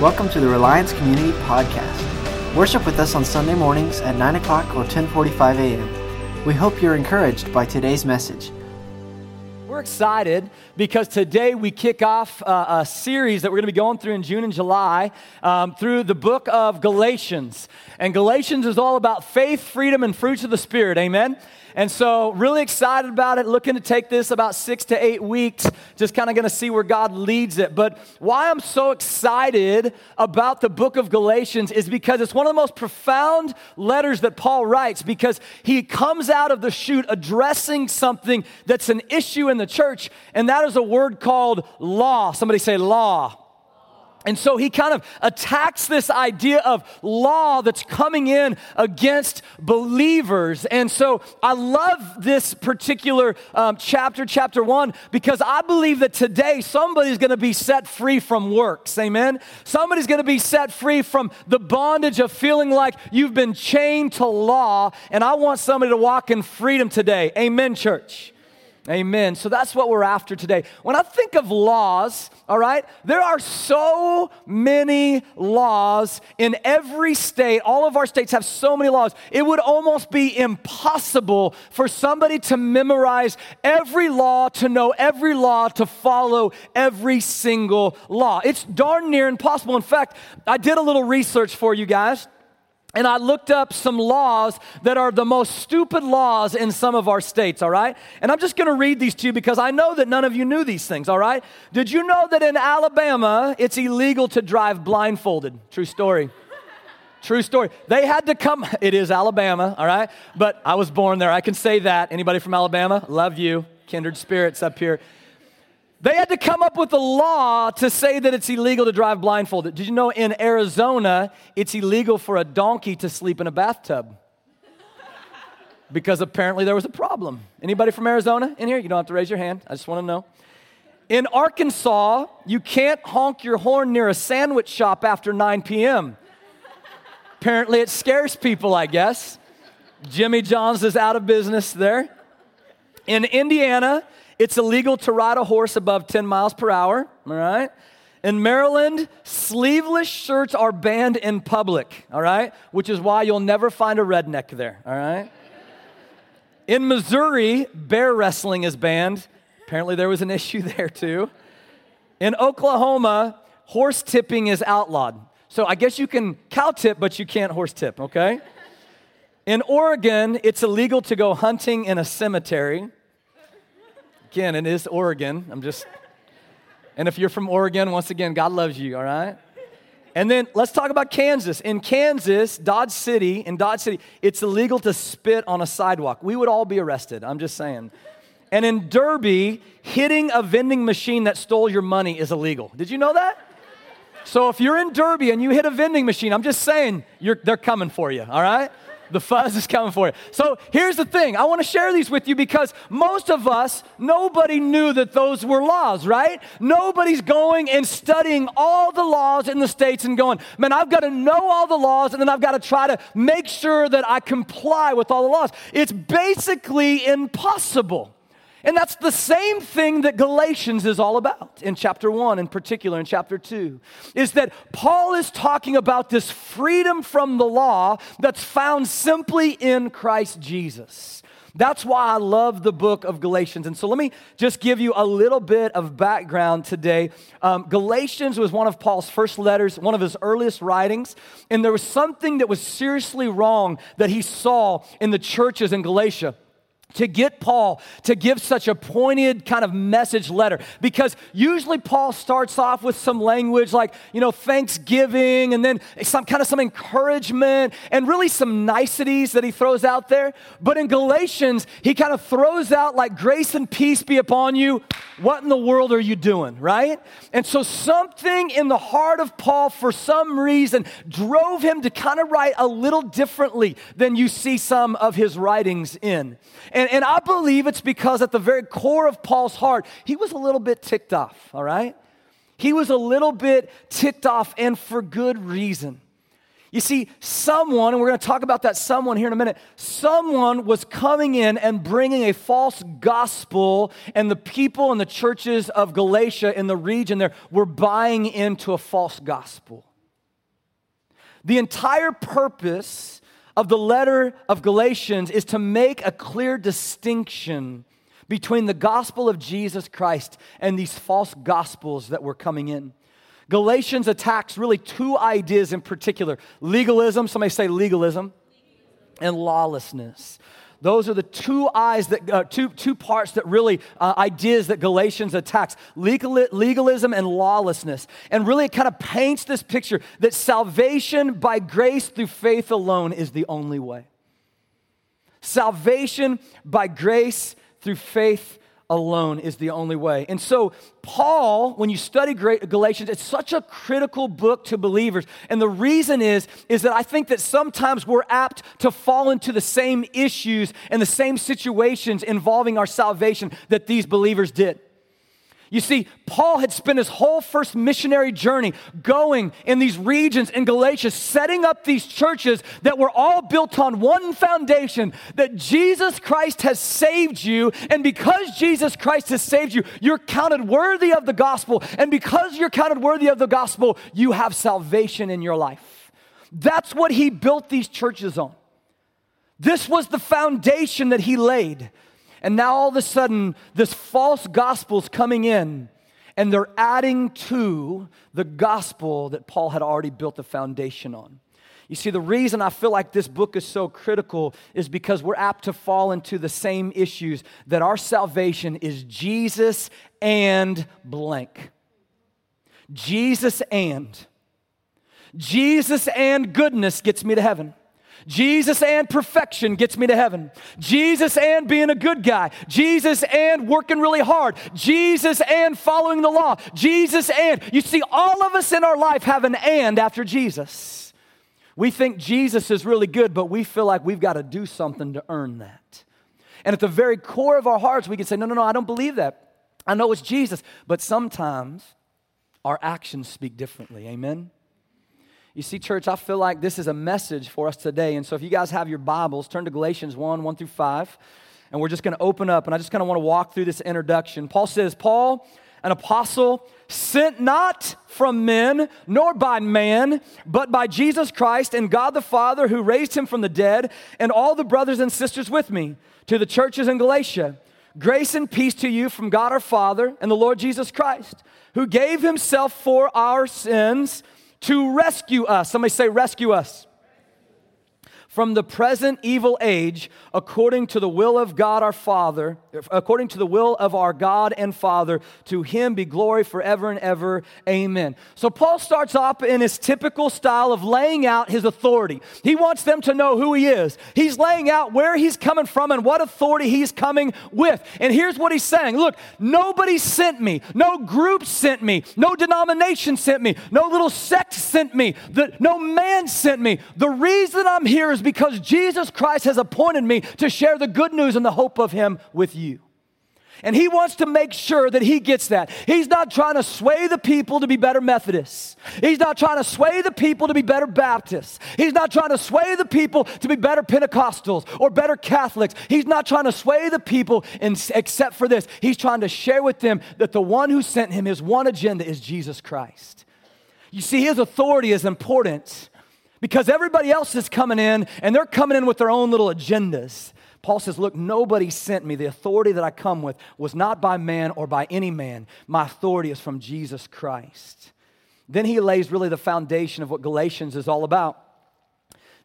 Welcome to the Reliance Community Podcast. Worship with us on Sunday mornings at 9 o'clock or 1045 a.m. We hope you're encouraged by today's message. We're excited because today we kick off uh, a series that we're going to be going through in June and July um, through the book of Galatians. And Galatians is all about faith, freedom, and fruits of the Spirit. Amen? And so, really excited about it. Looking to take this about six to eight weeks. Just kind of going to see where God leads it. But why I'm so excited about the book of Galatians is because it's one of the most profound letters that Paul writes because he comes out of the chute addressing something that's an issue in the church, and that is a word called law. Somebody say law. And so he kind of attacks this idea of law that's coming in against believers. And so I love this particular um, chapter, chapter one, because I believe that today somebody's going to be set free from works. Amen. Somebody's going to be set free from the bondage of feeling like you've been chained to law. And I want somebody to walk in freedom today. Amen, church. Amen. So that's what we're after today. When I think of laws, all right, there are so many laws in every state. All of our states have so many laws. It would almost be impossible for somebody to memorize every law, to know every law, to follow every single law. It's darn near impossible. In fact, I did a little research for you guys. And I looked up some laws that are the most stupid laws in some of our states, all right? And I'm just gonna read these to you because I know that none of you knew these things, all right? Did you know that in Alabama, it's illegal to drive blindfolded? True story. True story. They had to come, it is Alabama, all right? But I was born there. I can say that. Anybody from Alabama? Love you. Kindred spirits up here. They had to come up with a law to say that it's illegal to drive blindfolded. Did you know in Arizona, it's illegal for a donkey to sleep in a bathtub? Because apparently there was a problem. Anybody from Arizona in here? You don't have to raise your hand. I just want to know. In Arkansas, you can't honk your horn near a sandwich shop after 9 p.m. Apparently it scares people, I guess. Jimmy John's is out of business there. In Indiana, it's illegal to ride a horse above 10 miles per hour, all right? In Maryland, sleeveless shirts are banned in public, all right? Which is why you'll never find a redneck there, all right? In Missouri, bear wrestling is banned. Apparently, there was an issue there too. In Oklahoma, horse tipping is outlawed. So I guess you can cow tip, but you can't horse tip, okay? In Oregon, it's illegal to go hunting in a cemetery. Again, it is Oregon. I'm just, and if you're from Oregon, once again, God loves you, all right? And then let's talk about Kansas. In Kansas, Dodge City, in Dodge City, it's illegal to spit on a sidewalk. We would all be arrested, I'm just saying. And in Derby, hitting a vending machine that stole your money is illegal. Did you know that? So if you're in Derby and you hit a vending machine, I'm just saying, they're coming for you, all right? The fuzz is coming for you. So here's the thing I want to share these with you because most of us, nobody knew that those were laws, right? Nobody's going and studying all the laws in the states and going, man, I've got to know all the laws and then I've got to try to make sure that I comply with all the laws. It's basically impossible. And that's the same thing that Galatians is all about in chapter 1 in particular in chapter 2 is that Paul is talking about this freedom from the law that's found simply in Christ Jesus. That's why I love the book of Galatians. And so let me just give you a little bit of background today. Um, Galatians was one of Paul's first letters, one of his earliest writings. And there was something that was seriously wrong that he saw in the churches in Galatia to get Paul to give such a pointed kind of message letter because usually Paul starts off with some language like, you know, thanksgiving and then some kind of some encouragement and really some niceties that he throws out there. But in Galatians, he kind of throws out like grace and peace be upon you. What in the world are you doing, right? And so something in the heart of Paul for some reason drove him to kind of write a little differently than you see some of his writings in. And and, and I believe it's because at the very core of Paul's heart, he was a little bit ticked off, all right? He was a little bit ticked off, and for good reason. You see, someone, and we're going to talk about that someone here in a minute, someone was coming in and bringing a false gospel, and the people in the churches of Galatia in the region there were buying into a false gospel. The entire purpose of the letter of Galatians is to make a clear distinction between the gospel of Jesus Christ and these false gospels that were coming in. Galatians attacks really two ideas in particular legalism, somebody say legalism, and lawlessness. Those are the two eyes that uh, two, two parts that really uh, ideas that Galatians attacks Legal, legalism and lawlessness. And really, it kind of paints this picture that salvation by grace through faith alone is the only way. Salvation by grace through faith alone is the only way. And so, Paul, when you study Galatians, it's such a critical book to believers. And the reason is, is that I think that sometimes we're apt to fall into the same issues and the same situations involving our salvation that these believers did. You see, Paul had spent his whole first missionary journey going in these regions in Galatia, setting up these churches that were all built on one foundation that Jesus Christ has saved you. And because Jesus Christ has saved you, you're counted worthy of the gospel. And because you're counted worthy of the gospel, you have salvation in your life. That's what he built these churches on. This was the foundation that he laid. And now all of a sudden, this false gospel's coming in, and they're adding to the gospel that Paul had already built the foundation on. You see, the reason I feel like this book is so critical is because we're apt to fall into the same issues that our salvation is Jesus and blank. Jesus and. Jesus and goodness gets me to heaven. Jesus and perfection gets me to heaven. Jesus and being a good guy. Jesus and working really hard. Jesus and following the law. Jesus and. You see, all of us in our life have an and after Jesus. We think Jesus is really good, but we feel like we've got to do something to earn that. And at the very core of our hearts, we can say, no, no, no, I don't believe that. I know it's Jesus. But sometimes our actions speak differently. Amen? You see, church, I feel like this is a message for us today. And so if you guys have your Bibles, turn to Galatians 1 1 through 5. And we're just going to open up, and I just kind of want to walk through this introduction. Paul says, Paul, an apostle, sent not from men, nor by man, but by Jesus Christ and God the Father who raised him from the dead, and all the brothers and sisters with me, to the churches in Galatia. Grace and peace to you from God our Father and the Lord Jesus Christ, who gave himself for our sins to rescue us. Somebody say, rescue us from the present evil age according to the will of God our Father, according to the will of our God and Father. To him be glory forever and ever. Amen. So Paul starts off in his typical style of laying out his authority. He wants them to know who he is. He's laying out where he's coming from and what authority he's coming with. And here's what he's saying Look, nobody sent me, no group sent me, no denomination sent me, no little sect sent me, the, no man sent me. The reason I'm here is because Jesus Christ has appointed me to share the good news and the hope of Him with you. And he wants to make sure that he gets that. He's not trying to sway the people to be better Methodists. He's not trying to sway the people to be better Baptists. He's not trying to sway the people to be better Pentecostals or better Catholics. He's not trying to sway the people in, except for this. He's trying to share with them that the one who sent him, his one agenda is Jesus Christ. You see, his authority is important because everybody else is coming in and they're coming in with their own little agendas. Paul says, Look, nobody sent me. The authority that I come with was not by man or by any man. My authority is from Jesus Christ. Then he lays really the foundation of what Galatians is all about.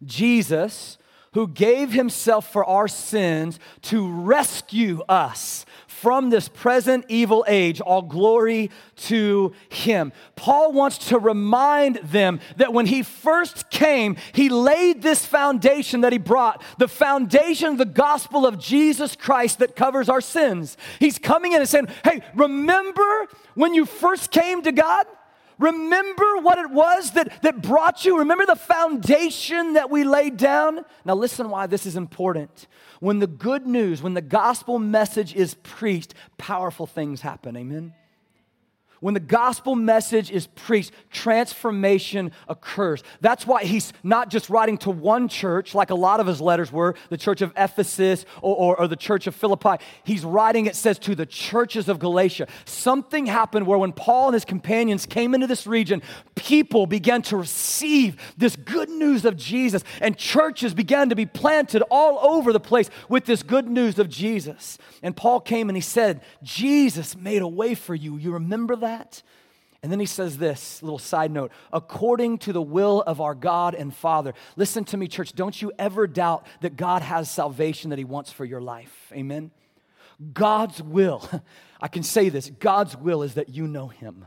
Jesus, who gave himself for our sins to rescue us from this present evil age, all glory to him. Paul wants to remind them that when he first came, he laid this foundation that he brought, the foundation of the gospel of Jesus Christ that covers our sins. He's coming in and saying, Hey, remember when you first came to God? Remember what it was that, that brought you? Remember the foundation that we laid down? Now, listen why this is important. When the good news, when the gospel message is preached, powerful things happen. Amen? When the gospel message is preached, transformation occurs. That's why he's not just writing to one church, like a lot of his letters were, the church of Ephesus or, or, or, the church of Philippi. He's writing, it says, to the churches of Galatia. Something happened where when Paul and his companions came into this region, people began to receive this good news of Jesus, and churches began to be planted all over the place with this good news of Jesus. And Paul came and he said, Jesus made a way for you. You remember that? That? And then he says this little side note according to the will of our God and Father. Listen to me, church. Don't you ever doubt that God has salvation that he wants for your life. Amen. God's will, I can say this God's will is that you know him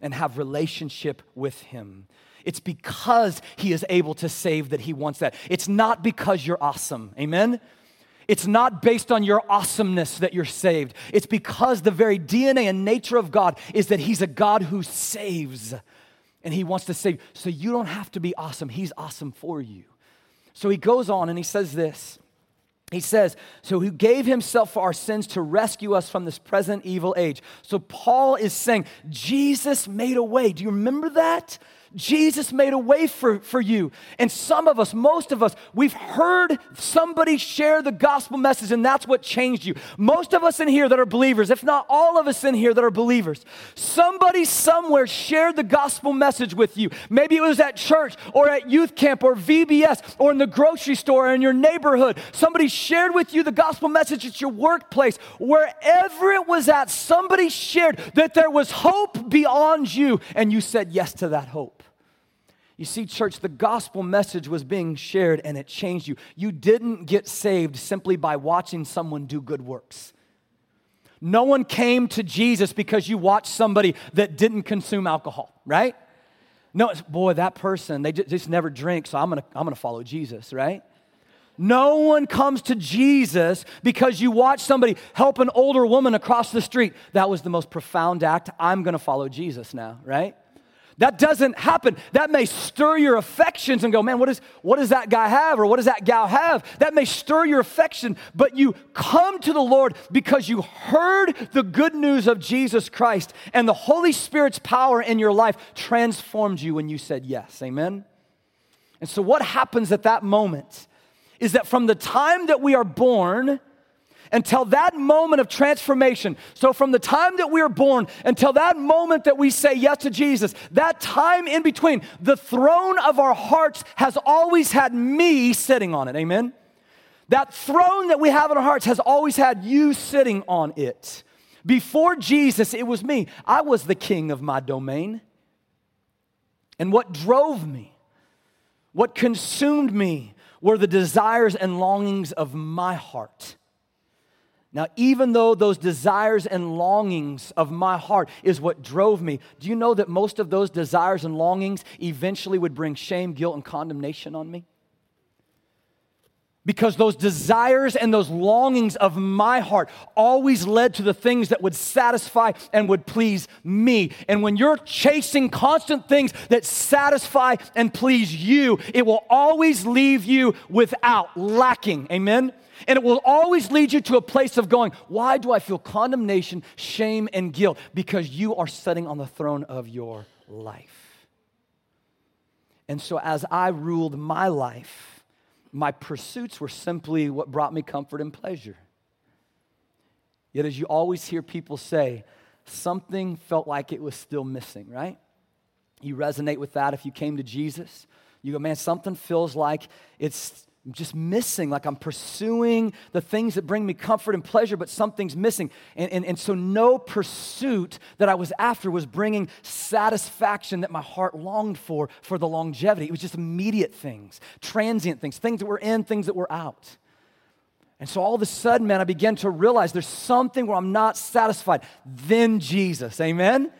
and have relationship with him. It's because he is able to save that he wants that. It's not because you're awesome. Amen. It's not based on your awesomeness that you're saved. It's because the very DNA and nature of God is that He's a God who saves. And He wants to save. So you don't have to be awesome. He's awesome for you. So He goes on and He says this. He says, So He gave Himself for our sins to rescue us from this present evil age. So Paul is saying, Jesus made a way. Do you remember that? Jesus made a way for, for you. And some of us, most of us, we've heard somebody share the gospel message, and that's what changed you. Most of us in here that are believers, if not all of us in here that are believers, somebody somewhere shared the gospel message with you. Maybe it was at church or at youth camp or VBS or in the grocery store or in your neighborhood. Somebody shared with you the gospel message at your workplace. Wherever it was at, somebody shared that there was hope beyond you, and you said yes to that hope. You see, church, the gospel message was being shared and it changed you. You didn't get saved simply by watching someone do good works. No one came to Jesus because you watched somebody that didn't consume alcohol, right? No, boy, that person, they just never drink, so I'm gonna, I'm gonna follow Jesus, right? No one comes to Jesus because you watch somebody help an older woman across the street. That was the most profound act. I'm gonna follow Jesus now, right? That doesn't happen. That may stir your affections and go, man, what, is, what does that guy have or what does that gal have? That may stir your affection, but you come to the Lord because you heard the good news of Jesus Christ and the Holy Spirit's power in your life transformed you when you said yes. Amen? And so, what happens at that moment is that from the time that we are born, until that moment of transformation. So, from the time that we are born until that moment that we say yes to Jesus, that time in between, the throne of our hearts has always had me sitting on it. Amen? That throne that we have in our hearts has always had you sitting on it. Before Jesus, it was me. I was the king of my domain. And what drove me, what consumed me, were the desires and longings of my heart. Now, even though those desires and longings of my heart is what drove me, do you know that most of those desires and longings eventually would bring shame, guilt, and condemnation on me? Because those desires and those longings of my heart always led to the things that would satisfy and would please me. And when you're chasing constant things that satisfy and please you, it will always leave you without, lacking. Amen? And it will always lead you to a place of going, Why do I feel condemnation, shame, and guilt? Because you are sitting on the throne of your life. And so, as I ruled my life, my pursuits were simply what brought me comfort and pleasure. Yet, as you always hear people say, something felt like it was still missing, right? You resonate with that if you came to Jesus. You go, man, something feels like it's I'm just missing, like I'm pursuing the things that bring me comfort and pleasure, but something's missing. And, and, and so, no pursuit that I was after was bringing satisfaction that my heart longed for, for the longevity. It was just immediate things, transient things, things that were in, things that were out. And so, all of a sudden, man, I began to realize there's something where I'm not satisfied. Then Jesus, amen?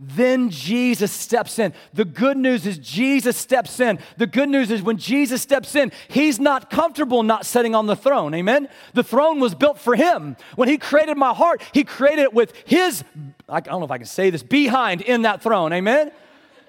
Then Jesus steps in. The good news is Jesus steps in. The good news is when Jesus steps in, he's not comfortable not sitting on the throne. Amen? The throne was built for him. When he created my heart, he created it with his, I don't know if I can say this, behind in that throne. Amen?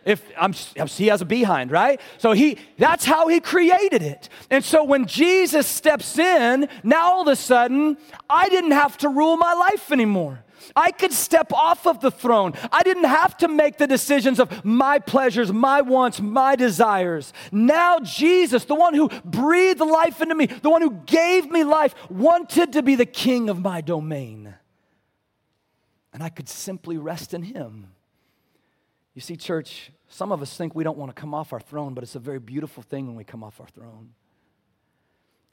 If I'm, he has a behind, right? So he, that's how he created it. And so when Jesus steps in, now all of a sudden, I didn't have to rule my life anymore. I could step off of the throne. I didn't have to make the decisions of my pleasures, my wants, my desires. Now, Jesus, the one who breathed life into me, the one who gave me life, wanted to be the king of my domain. And I could simply rest in him. You see, church, some of us think we don't want to come off our throne, but it's a very beautiful thing when we come off our throne.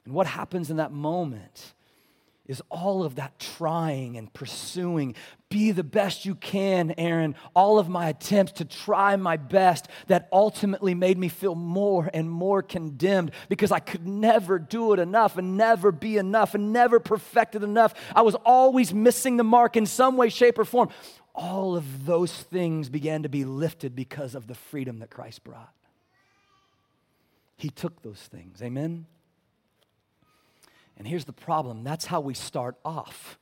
And what happens in that moment is all of that trying and pursuing. Be the best you can, Aaron. All of my attempts to try my best that ultimately made me feel more and more condemned because I could never do it enough and never be enough and never perfect it enough. I was always missing the mark in some way, shape, or form. All of those things began to be lifted because of the freedom that Christ brought. He took those things. Amen? And here's the problem that's how we start off.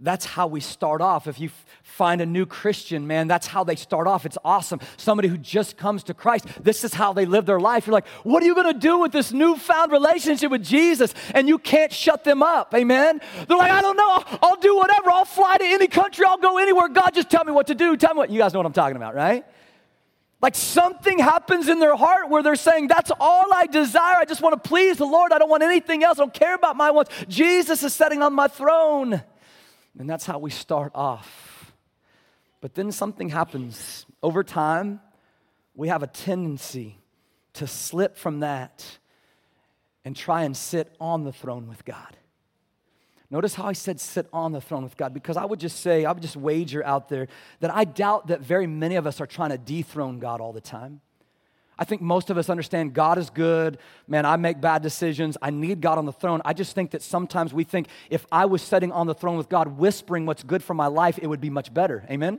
That's how we start off. If you f- find a new Christian, man, that's how they start off. It's awesome. Somebody who just comes to Christ, this is how they live their life. You're like, what are you going to do with this newfound relationship with Jesus? And you can't shut them up. Amen? They're like, I don't know. I'll, I'll do whatever. I'll fly to any country. I'll go anywhere. God, just tell me what to do. Tell me what. You guys know what I'm talking about, right? Like something happens in their heart where they're saying, That's all I desire. I just want to please the Lord. I don't want anything else. I don't care about my wants. Jesus is sitting on my throne. And that's how we start off. But then something happens. Over time, we have a tendency to slip from that and try and sit on the throne with God. Notice how I said sit on the throne with God, because I would just say, I would just wager out there that I doubt that very many of us are trying to dethrone God all the time. I think most of us understand God is good. Man, I make bad decisions. I need God on the throne. I just think that sometimes we think if I was sitting on the throne with God, whispering what's good for my life, it would be much better. Amen?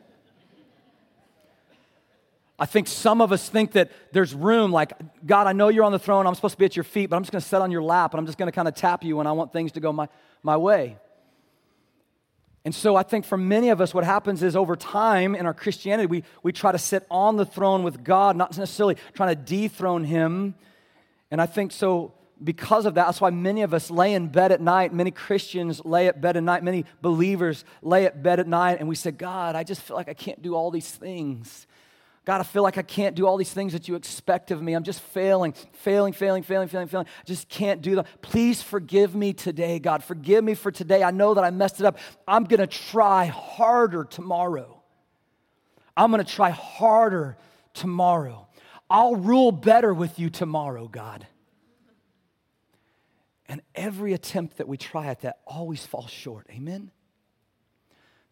I think some of us think that there's room, like, God, I know you're on the throne. I'm supposed to be at your feet, but I'm just going to sit on your lap and I'm just going to kind of tap you when I want things to go my, my way. And so I think for many of us, what happens is over time in our Christianity, we, we try to sit on the throne with God, not necessarily trying to dethrone Him. And I think so because of that, that's why many of us lay in bed at night. Many Christians lay at bed at night. Many believers lay at bed at night, and we say, God, I just feel like I can't do all these things. God, I feel like I can't do all these things that you expect of me. I'm just failing, failing, failing, failing, failing, failing. I just can't do them. Please forgive me today, God. Forgive me for today. I know that I messed it up. I'm going to try harder tomorrow. I'm going to try harder tomorrow. I'll rule better with you tomorrow, God. And every attempt that we try at that always falls short. Amen?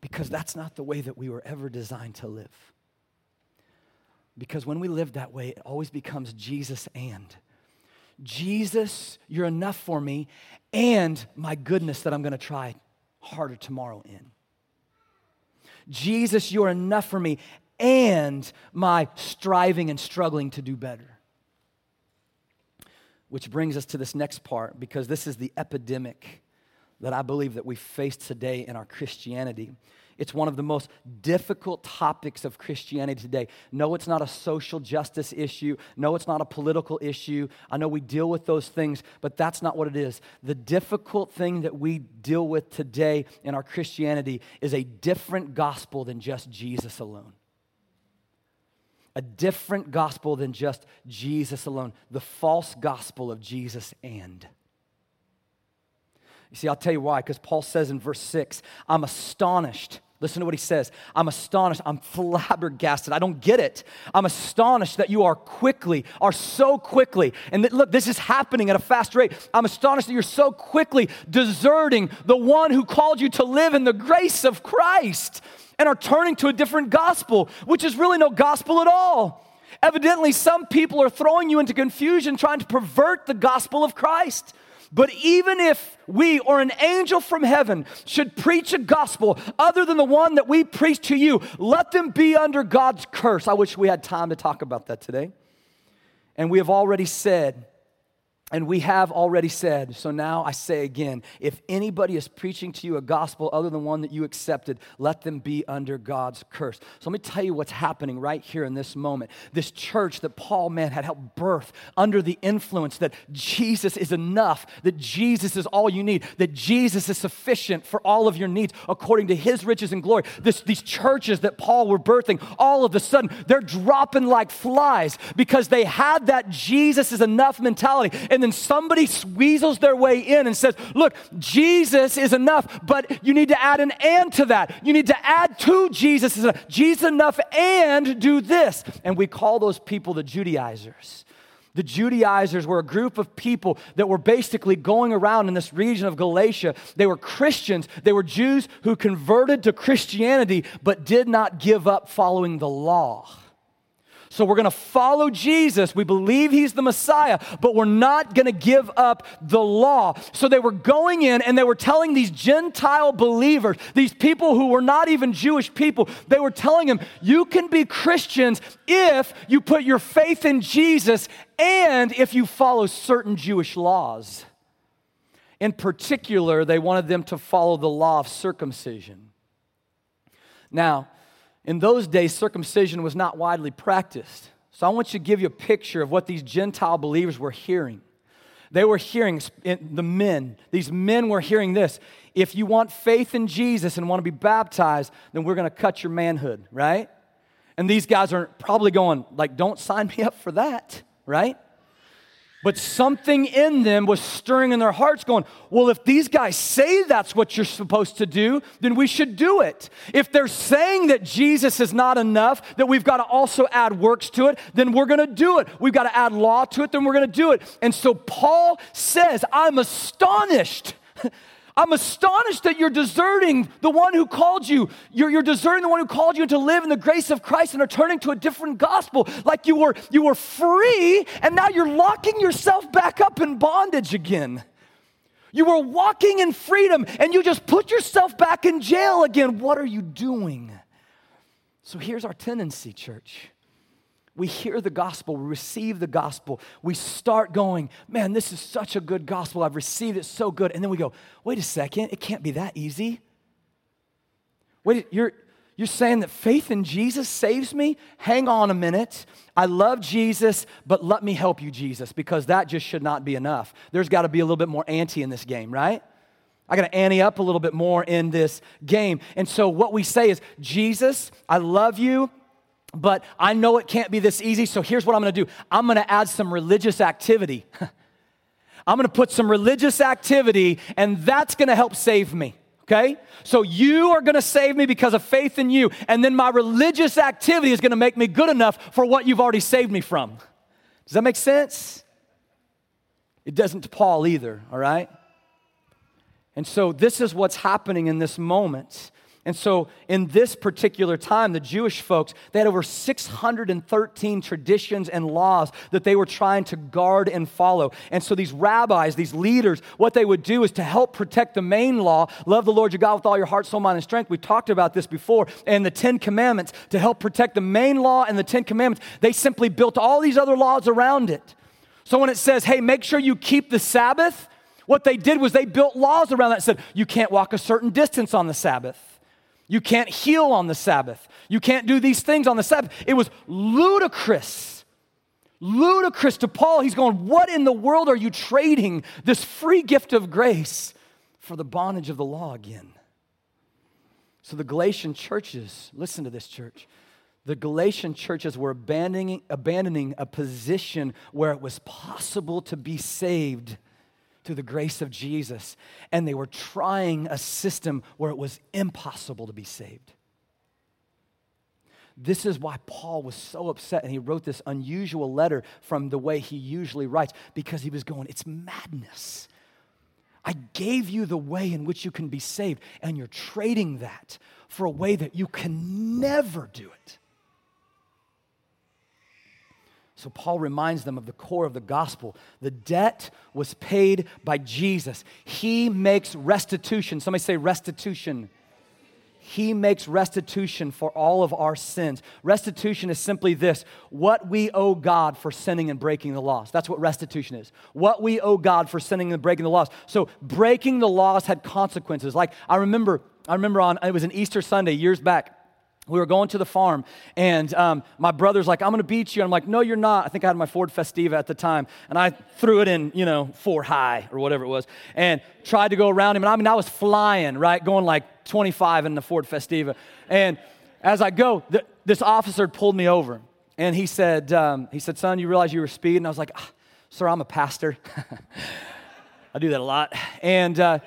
Because that's not the way that we were ever designed to live. Because when we live that way, it always becomes Jesus and. Jesus, you're enough for me, and my goodness that I'm going to try harder tomorrow in. Jesus, you're enough for me, and my striving and struggling to do better. Which brings us to this next part, because this is the epidemic that I believe that we face today in our Christianity. It's one of the most difficult topics of Christianity today. No, it's not a social justice issue. No, it's not a political issue. I know we deal with those things, but that's not what it is. The difficult thing that we deal with today in our Christianity is a different gospel than just Jesus alone. A different gospel than just Jesus alone. The false gospel of Jesus and. You see, I'll tell you why, because Paul says in verse 6, I'm astonished. Listen to what he says. I'm astonished. I'm flabbergasted. I don't get it. I'm astonished that you are quickly, are so quickly, and look, this is happening at a fast rate. I'm astonished that you're so quickly deserting the one who called you to live in the grace of Christ and are turning to a different gospel, which is really no gospel at all. Evidently, some people are throwing you into confusion, trying to pervert the gospel of Christ. But even if we or an angel from heaven should preach a gospel other than the one that we preach to you, let them be under God's curse. I wish we had time to talk about that today. And we have already said And we have already said, so now I say again if anybody is preaching to you a gospel other than one that you accepted, let them be under God's curse. So let me tell you what's happening right here in this moment. This church that Paul, man, had helped birth under the influence that Jesus is enough, that Jesus is all you need, that Jesus is sufficient for all of your needs according to his riches and glory. This, these churches that Paul were birthing, all of a sudden, they're dropping like flies because they had that Jesus is enough mentality. And then somebody weasels their way in and says, Look, Jesus is enough, but you need to add an and to that. You need to add to Jesus is. Jesus enough and do this. And we call those people the Judaizers. The Judaizers were a group of people that were basically going around in this region of Galatia. They were Christians, they were Jews who converted to Christianity but did not give up following the law. So we're going to follow Jesus. We believe he's the Messiah, but we're not going to give up the law. So they were going in and they were telling these Gentile believers, these people who were not even Jewish people, they were telling them, you can be Christians if you put your faith in Jesus and if you follow certain Jewish laws. In particular, they wanted them to follow the law of circumcision. Now, in those days, circumcision was not widely practiced. So I want you to give you a picture of what these Gentile believers were hearing. They were hearing, the men, these men were hearing this. If you want faith in Jesus and want to be baptized, then we're going to cut your manhood, right? And these guys are probably going, like, don't sign me up for that, right? But something in them was stirring in their hearts, going, Well, if these guys say that's what you're supposed to do, then we should do it. If they're saying that Jesus is not enough, that we've got to also add works to it, then we're going to do it. We've got to add law to it, then we're going to do it. And so Paul says, I'm astonished. I'm astonished that you're deserting the one who called you. You're, you're, deserting the one who called you to live in the grace of Christ and are turning to a different gospel. Like you were, you were free and now you're locking yourself back up in bondage again. You were walking in freedom and you just put yourself back in jail again. What are you doing? So here's our tendency, church we hear the gospel, we receive the gospel, we start going, man, this is such a good gospel. I've received it so good. And then we go, wait a second, it can't be that easy. Wait, you're, you're saying that faith in Jesus saves me? Hang on a minute. I love Jesus, but let me help you, Jesus, because that just should not be enough. There's got to be a little bit more ante in this game, right? I got to ante up a little bit more in this game. And so what we say is, Jesus, I love you but I know it can't be this easy, so here's what I'm gonna do I'm gonna add some religious activity. I'm gonna put some religious activity, and that's gonna help save me. Okay? So you are gonna save me because of faith in you, and then my religious activity is gonna make me good enough for what you've already saved me from. Does that make sense? It doesn't to Paul either, all right? And so this is what's happening in this moment. And so, in this particular time, the Jewish folks, they had over 613 traditions and laws that they were trying to guard and follow. And so, these rabbis, these leaders, what they would do is to help protect the main law love the Lord your God with all your heart, soul, mind, and strength. We talked about this before. And the Ten Commandments, to help protect the main law and the Ten Commandments, they simply built all these other laws around it. So, when it says, hey, make sure you keep the Sabbath, what they did was they built laws around that said, you can't walk a certain distance on the Sabbath. You can't heal on the Sabbath. You can't do these things on the Sabbath. It was ludicrous. Ludicrous to Paul. He's going, What in the world are you trading this free gift of grace for the bondage of the law again? So the Galatian churches, listen to this, church. The Galatian churches were abandoning, abandoning a position where it was possible to be saved through the grace of Jesus, and they were trying a system where it was impossible to be saved. This is why Paul was so upset and he wrote this unusual letter from the way he usually writes because he was going, It's madness. I gave you the way in which you can be saved, and you're trading that for a way that you can never do it. So Paul reminds them of the core of the gospel. The debt was paid by Jesus. He makes restitution. Somebody say restitution. he makes restitution for all of our sins. Restitution is simply this what we owe God for sinning and breaking the laws. That's what restitution is. What we owe God for sinning and breaking the laws. So breaking the laws had consequences. Like I remember, I remember on, it was an Easter Sunday years back we were going to the farm, and um, my brother's like, I'm gonna beat you. I'm like, no, you're not. I think I had my Ford Festiva at the time, and I threw it in, you know, four high or whatever it was, and tried to go around him. And I mean, I was flying, right, going like 25 in the Ford Festiva. And as I go, th- this officer pulled me over, and he said, um, he said, son, you realize you were speeding? And I was like, ah, sir, I'm a pastor. I do that a lot. And uh,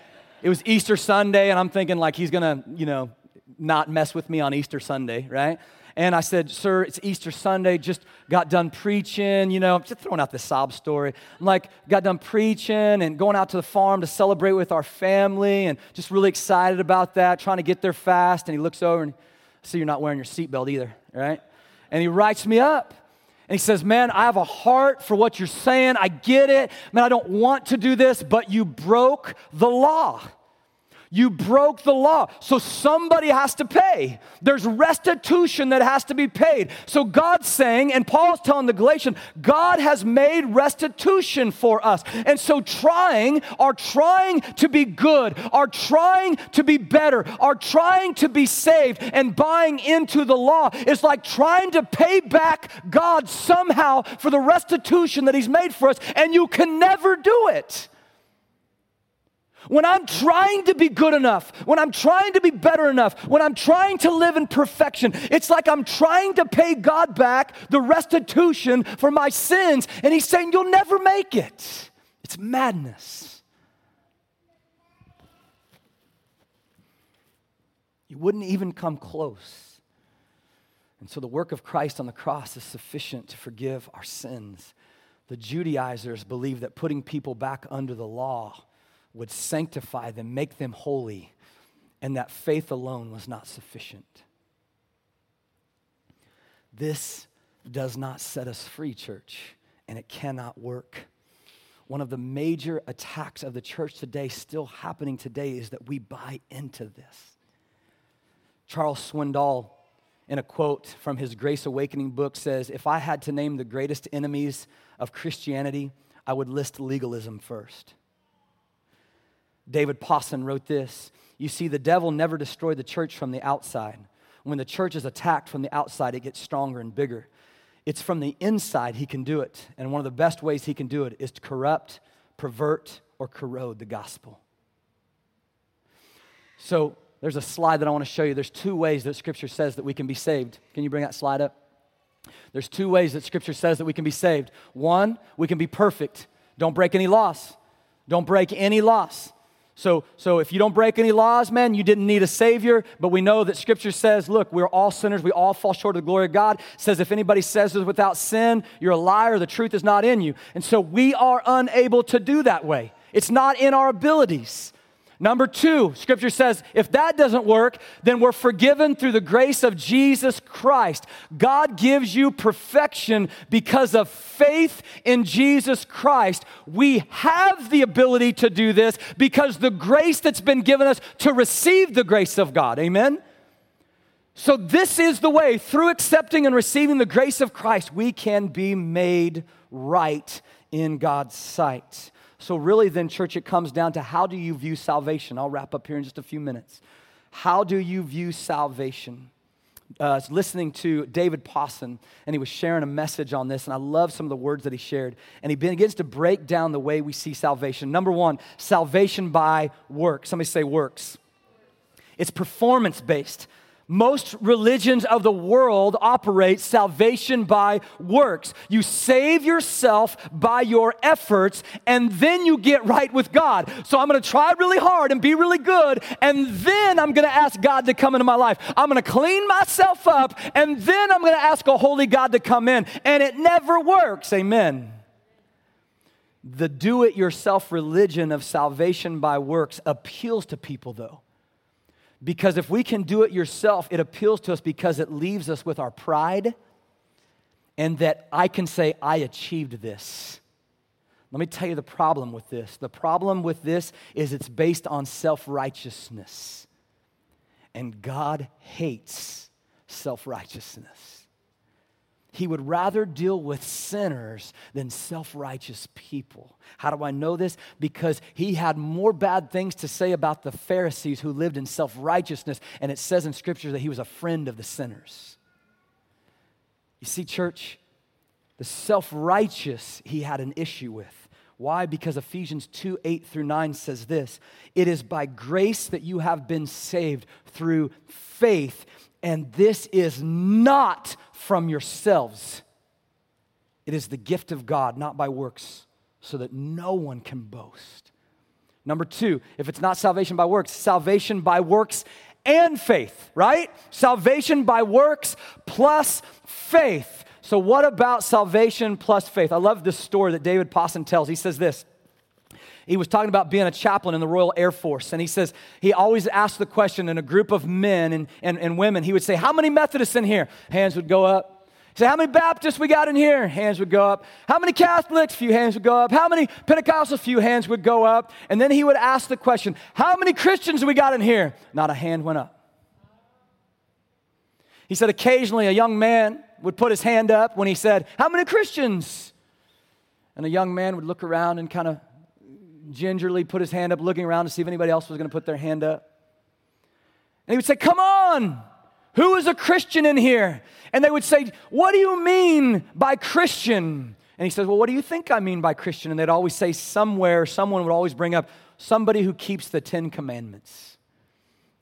it was Easter Sunday, and I'm thinking like he's gonna, you know, not mess with me on Easter Sunday, right? And I said, Sir, it's Easter Sunday, just got done preaching, you know, just throwing out this sob story. I'm like, got done preaching and going out to the farm to celebrate with our family and just really excited about that, trying to get there fast. And he looks over and see you're not wearing your seatbelt either, right? And he writes me up. And he says, Man, I have a heart for what you're saying. I get it. Man, I don't want to do this, but you broke the law. You broke the law. So somebody has to pay. There's restitution that has to be paid. So God's saying, and Paul's telling the Galatians, God has made restitution for us. And so trying, are trying to be good, are trying to be better, are trying to be saved, and buying into the law is like trying to pay back God somehow for the restitution that He's made for us, and you can never do it. When I'm trying to be good enough, when I'm trying to be better enough, when I'm trying to live in perfection, it's like I'm trying to pay God back the restitution for my sins. And He's saying, You'll never make it. It's madness. You wouldn't even come close. And so the work of Christ on the cross is sufficient to forgive our sins. The Judaizers believe that putting people back under the law would sanctify them, make them holy, and that faith alone was not sufficient. This does not set us free, church, and it cannot work. One of the major attacks of the church today, still happening today, is that we buy into this. Charles Swindoll, in a quote from his Grace Awakening book, says If I had to name the greatest enemies of Christianity, I would list legalism first. David Pawson wrote this You see, the devil never destroyed the church from the outside. When the church is attacked from the outside, it gets stronger and bigger. It's from the inside he can do it. And one of the best ways he can do it is to corrupt, pervert, or corrode the gospel. So there's a slide that I want to show you. There's two ways that Scripture says that we can be saved. Can you bring that slide up? There's two ways that Scripture says that we can be saved. One, we can be perfect. Don't break any laws. Don't break any laws. So, so if you don't break any laws, man, you didn't need a savior. But we know that scripture says, look, we're all sinners. We all fall short of the glory of God. It says if anybody says it's without sin, you're a liar. The truth is not in you. And so we are unable to do that way. It's not in our abilities. Number two, scripture says, if that doesn't work, then we're forgiven through the grace of Jesus Christ. God gives you perfection because of faith in Jesus Christ. We have the ability to do this because the grace that's been given us to receive the grace of God. Amen? So, this is the way through accepting and receiving the grace of Christ, we can be made right in God's sight. So, really, then, church, it comes down to how do you view salvation? I'll wrap up here in just a few minutes. How do you view salvation? Uh, I was listening to David Pawson, and he was sharing a message on this, and I love some of the words that he shared. And he begins to break down the way we see salvation. Number one, salvation by works. Somebody say works. It's performance based. Most religions of the world operate salvation by works. You save yourself by your efforts, and then you get right with God. So I'm gonna try really hard and be really good, and then I'm gonna ask God to come into my life. I'm gonna clean myself up, and then I'm gonna ask a holy God to come in. And it never works. Amen. The do it yourself religion of salvation by works appeals to people, though. Because if we can do it yourself, it appeals to us because it leaves us with our pride and that I can say, I achieved this. Let me tell you the problem with this. The problem with this is it's based on self righteousness. And God hates self righteousness. He would rather deal with sinners than self righteous people. How do I know this? Because he had more bad things to say about the Pharisees who lived in self righteousness, and it says in Scripture that he was a friend of the sinners. You see, church, the self righteous he had an issue with. Why? Because Ephesians 2 8 through 9 says this It is by grace that you have been saved through faith, and this is not from yourselves. It is the gift of God, not by works, so that no one can boast. Number two, if it's not salvation by works, salvation by works and faith, right? Salvation by works plus faith. So, what about salvation plus faith? I love this story that David Pawson tells. He says this he was talking about being a chaplain in the Royal Air Force. And he says he always asked the question in a group of men and, and, and women. He would say, How many Methodists in here? Hands would go up. Say, How many Baptists we got in here? Hands would go up. How many Catholics? Few hands would go up. How many Pentecostals? Few hands would go up. And then he would ask the question, How many Christians we got in here? Not a hand went up. He said occasionally a young man would put his hand up when he said, How many Christians? And a young man would look around and kind of gingerly put his hand up, looking around to see if anybody else was going to put their hand up. And he would say, Come on, who is a Christian in here? And they would say, What do you mean by Christian? And he says, Well, what do you think I mean by Christian? And they'd always say, Somewhere, someone would always bring up somebody who keeps the Ten Commandments.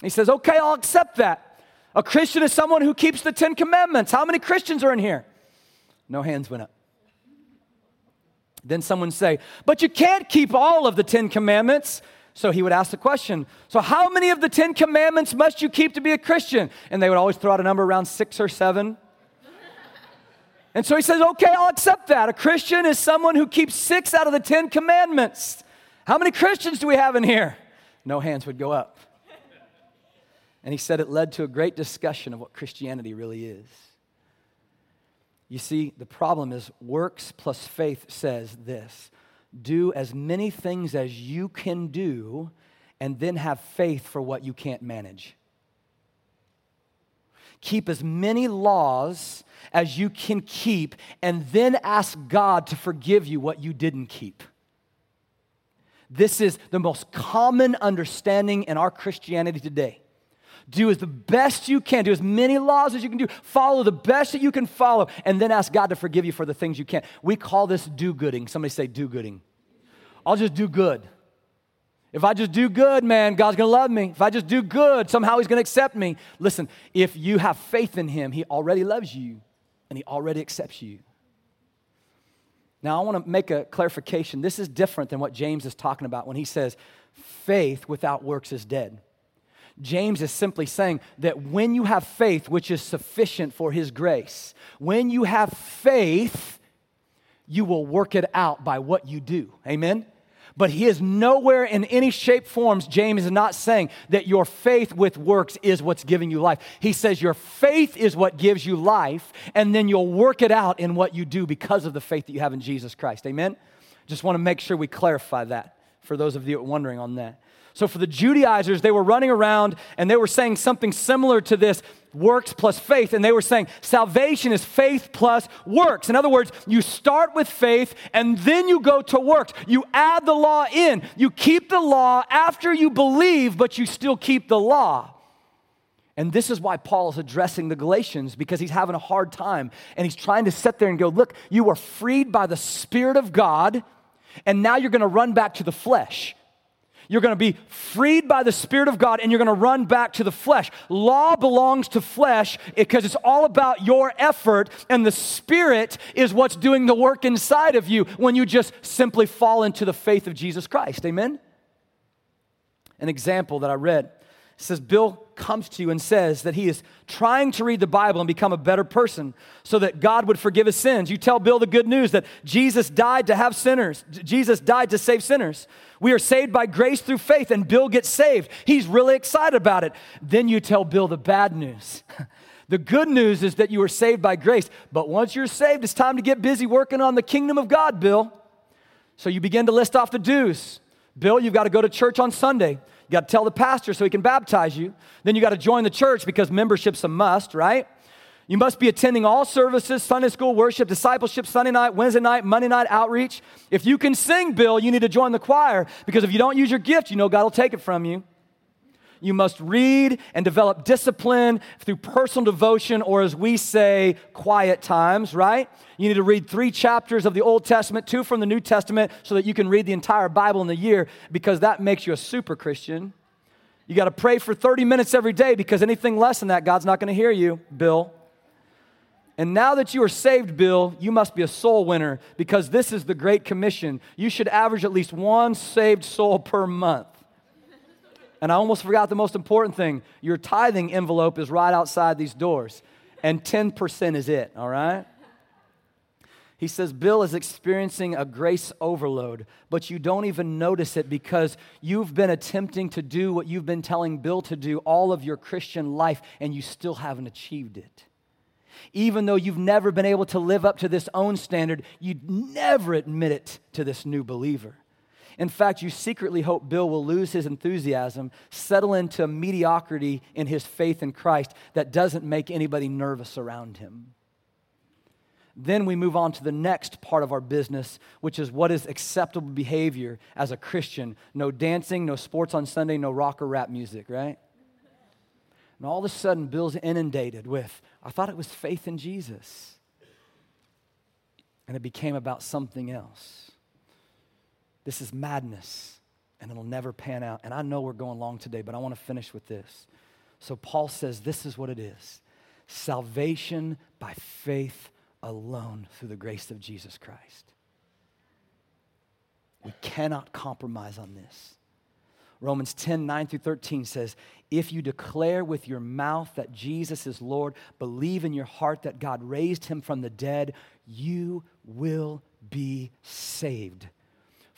He says, Okay, I'll accept that. A Christian is someone who keeps the Ten Commandments. How many Christians are in here? No hands went up. Then someone say, But you can't keep all of the Ten Commandments. So he would ask the question, So how many of the Ten Commandments must you keep to be a Christian? And they would always throw out a number around six or seven. And so he says, Okay, I'll accept that. A Christian is someone who keeps six out of the Ten Commandments. How many Christians do we have in here? No hands would go up. And he said it led to a great discussion of what Christianity really is. You see, the problem is works plus faith says this do as many things as you can do, and then have faith for what you can't manage. Keep as many laws as you can keep, and then ask God to forgive you what you didn't keep. This is the most common understanding in our Christianity today. Do as the best you can. Do as many laws as you can do. Follow the best that you can follow, and then ask God to forgive you for the things you can't. We call this do gooding. Somebody say do gooding. I'll just do good. If I just do good, man, God's gonna love me. If I just do good, somehow He's gonna accept me. Listen, if you have faith in Him, He already loves you and He already accepts you. Now, I wanna make a clarification. This is different than what James is talking about when he says, faith without works is dead. James is simply saying that when you have faith, which is sufficient for his grace, when you have faith, you will work it out by what you do. Amen? But he is nowhere in any shape, forms. James is not saying that your faith with works is what's giving you life. He says your faith is what gives you life, and then you'll work it out in what you do because of the faith that you have in Jesus Christ. Amen? Just want to make sure we clarify that for those of you wondering on that. So for the Judaizers, they were running around and they were saying something similar to this works plus faith. And they were saying salvation is faith plus works. In other words, you start with faith and then you go to works. You add the law in. You keep the law after you believe, but you still keep the law. And this is why Paul is addressing the Galatians because he's having a hard time. And he's trying to sit there and go, Look, you were freed by the Spirit of God, and now you're going to run back to the flesh. You're going to be freed by the Spirit of God and you're going to run back to the flesh. Law belongs to flesh because it's all about your effort, and the Spirit is what's doing the work inside of you when you just simply fall into the faith of Jesus Christ. Amen? An example that I read says Bill comes to you and says that he is trying to read the Bible and become a better person so that God would forgive his sins. You tell Bill the good news that Jesus died to have sinners, Jesus died to save sinners. We are saved by grace through faith, and Bill gets saved. He's really excited about it. Then you tell Bill the bad news. The good news is that you are saved by grace, but once you're saved, it's time to get busy working on the kingdom of God, Bill. So you begin to list off the dues. Bill, you've got to go to church on Sunday. You got to tell the pastor so he can baptize you. Then you got to join the church because membership's a must, right? You must be attending all services Sunday school, worship, discipleship, Sunday night, Wednesday night, Monday night, outreach. If you can sing, Bill, you need to join the choir because if you don't use your gift, you know God will take it from you. You must read and develop discipline through personal devotion, or as we say, quiet times, right? You need to read three chapters of the Old Testament, two from the New Testament, so that you can read the entire Bible in the year because that makes you a super Christian. You got to pray for 30 minutes every day because anything less than that, God's not going to hear you, Bill. And now that you are saved, Bill, you must be a soul winner because this is the Great Commission. You should average at least one saved soul per month. And I almost forgot the most important thing your tithing envelope is right outside these doors, and 10% is it, all right? He says, Bill is experiencing a grace overload, but you don't even notice it because you've been attempting to do what you've been telling Bill to do all of your Christian life, and you still haven't achieved it even though you've never been able to live up to this own standard, you'd never admit it to this new believer. In fact, you secretly hope Bill will lose his enthusiasm, settle into mediocrity in his faith in Christ that doesn't make anybody nervous around him. Then we move on to the next part of our business, which is what is acceptable behavior as a Christian. No dancing, no sports on Sunday, no rock or rap music, right? And all of a sudden, Bill's inundated with, I thought it was faith in Jesus. And it became about something else. This is madness, and it'll never pan out. And I know we're going long today, but I want to finish with this. So, Paul says this is what it is salvation by faith alone through the grace of Jesus Christ. We cannot compromise on this. Romans 10 9 through 13 says, If you declare with your mouth that Jesus is Lord, believe in your heart that God raised him from the dead, you will be saved.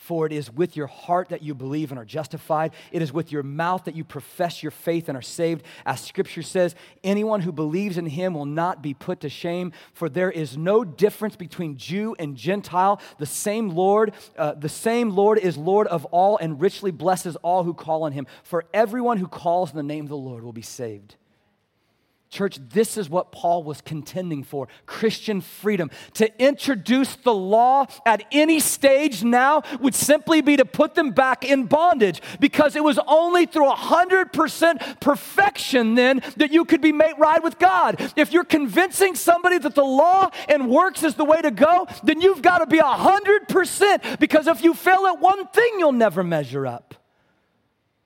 For it is with your heart that you believe and are justified. It is with your mouth that you profess your faith and are saved. As scripture says, anyone who believes in him will not be put to shame, for there is no difference between Jew and Gentile. The same Lord, uh, the same Lord is Lord of all and richly blesses all who call on him. For everyone who calls in the name of the Lord will be saved. Church, this is what Paul was contending for Christian freedom. To introduce the law at any stage now would simply be to put them back in bondage because it was only through 100% perfection then that you could be made right with God. If you're convincing somebody that the law and works is the way to go, then you've got to be 100% because if you fail at one thing, you'll never measure up.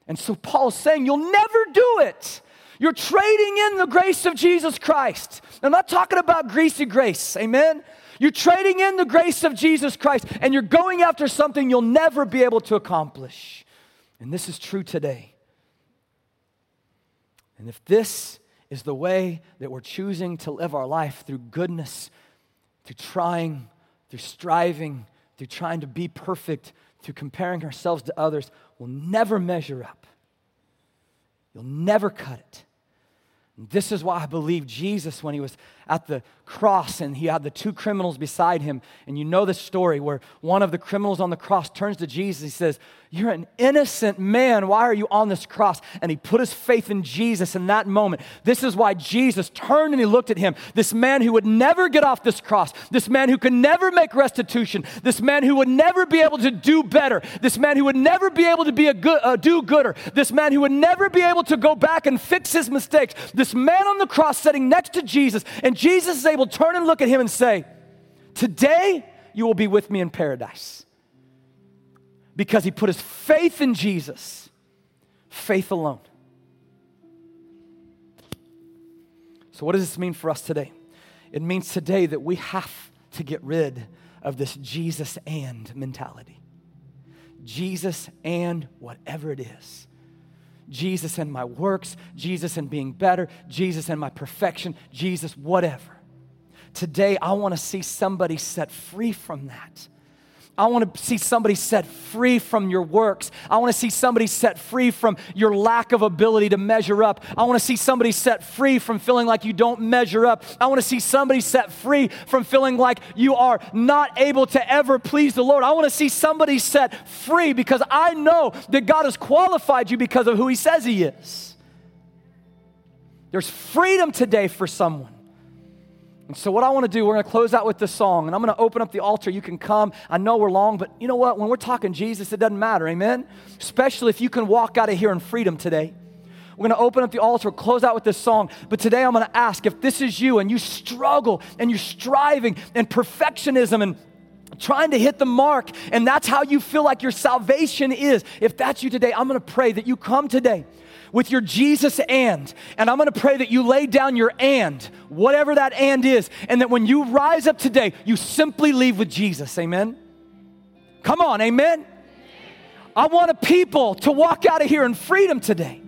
And so Paul's saying, You'll never do it you're trading in the grace of Jesus Christ. I'm not talking about greasy grace, amen? You're trading in the grace of Jesus Christ and you're going after something you'll never be able to accomplish. And this is true today. And if this is the way that we're choosing to live our life through goodness, through trying, through striving, through trying to be perfect, through comparing ourselves to others, we'll never measure up. You'll never cut it. This is why I believe Jesus, when he was at the cross and he had the two criminals beside him, and you know the story where one of the criminals on the cross turns to Jesus. He says, You're an innocent man. Why are you on this cross? And he put his faith in Jesus in that moment. This is why Jesus turned and he looked at him. This man who would never get off this cross, this man who could never make restitution, this man who would never be able to do better, this man who would never be able to be a good, a do gooder, this man who would never be able to go back and fix his mistakes, this man on the cross sitting next to Jesus, and Jesus is able to turn and look at him and say, Today you will be with me in paradise. Because he put his faith in Jesus, faith alone. So, what does this mean for us today? It means today that we have to get rid of this Jesus and mentality. Jesus and whatever it is. Jesus and my works, Jesus and being better, Jesus and my perfection, Jesus, whatever. Today, I want to see somebody set free from that. I want to see somebody set free from your works. I want to see somebody set free from your lack of ability to measure up. I want to see somebody set free from feeling like you don't measure up. I want to see somebody set free from feeling like you are not able to ever please the Lord. I want to see somebody set free because I know that God has qualified you because of who He says He is. There's freedom today for someone. And so, what I want to do, we're going to close out with this song, and I'm going to open up the altar. You can come. I know we're long, but you know what? When we're talking Jesus, it doesn't matter. Amen? Especially if you can walk out of here in freedom today. We're going to open up the altar, close out with this song. But today I'm going to ask if this is you and you struggle and you're striving and perfectionism and trying to hit the mark, and that's how you feel like your salvation is. If that's you today, I'm going to pray that you come today with your Jesus and. And I'm gonna pray that you lay down your and, whatever that and is, and that when you rise up today, you simply leave with Jesus. Amen? Come on, amen? I want a people to walk out of here in freedom today.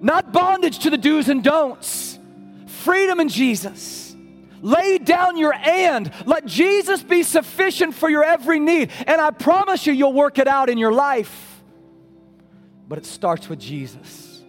Not bondage to the do's and don'ts, freedom in Jesus. Lay down your and. Let Jesus be sufficient for your every need. And I promise you, you'll work it out in your life but it starts with Jesus.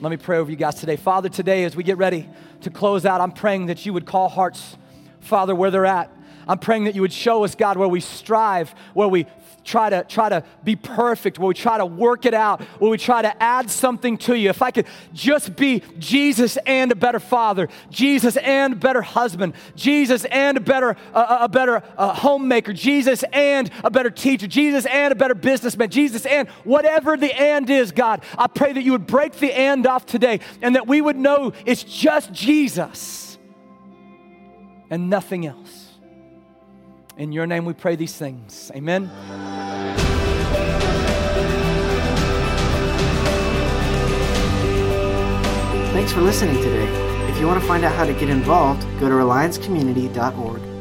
Let me pray over you guys today. Father, today as we get ready to close out, I'm praying that you would call hearts, Father, where they're at. I'm praying that you would show us, God, where we strive, where we try to try to be perfect, where we try to work it out, where we try to add something to you. If I could just be Jesus and a better father, Jesus and better husband, Jesus and a better uh, a better uh, homemaker, Jesus and a better teacher, Jesus and a better businessman, Jesus and whatever the and is, God, I pray that you would break the and off today and that we would know it's just Jesus and nothing else. In your name we pray these things. Amen. Thanks for listening today. If you want to find out how to get involved, go to reliancecommunity.org.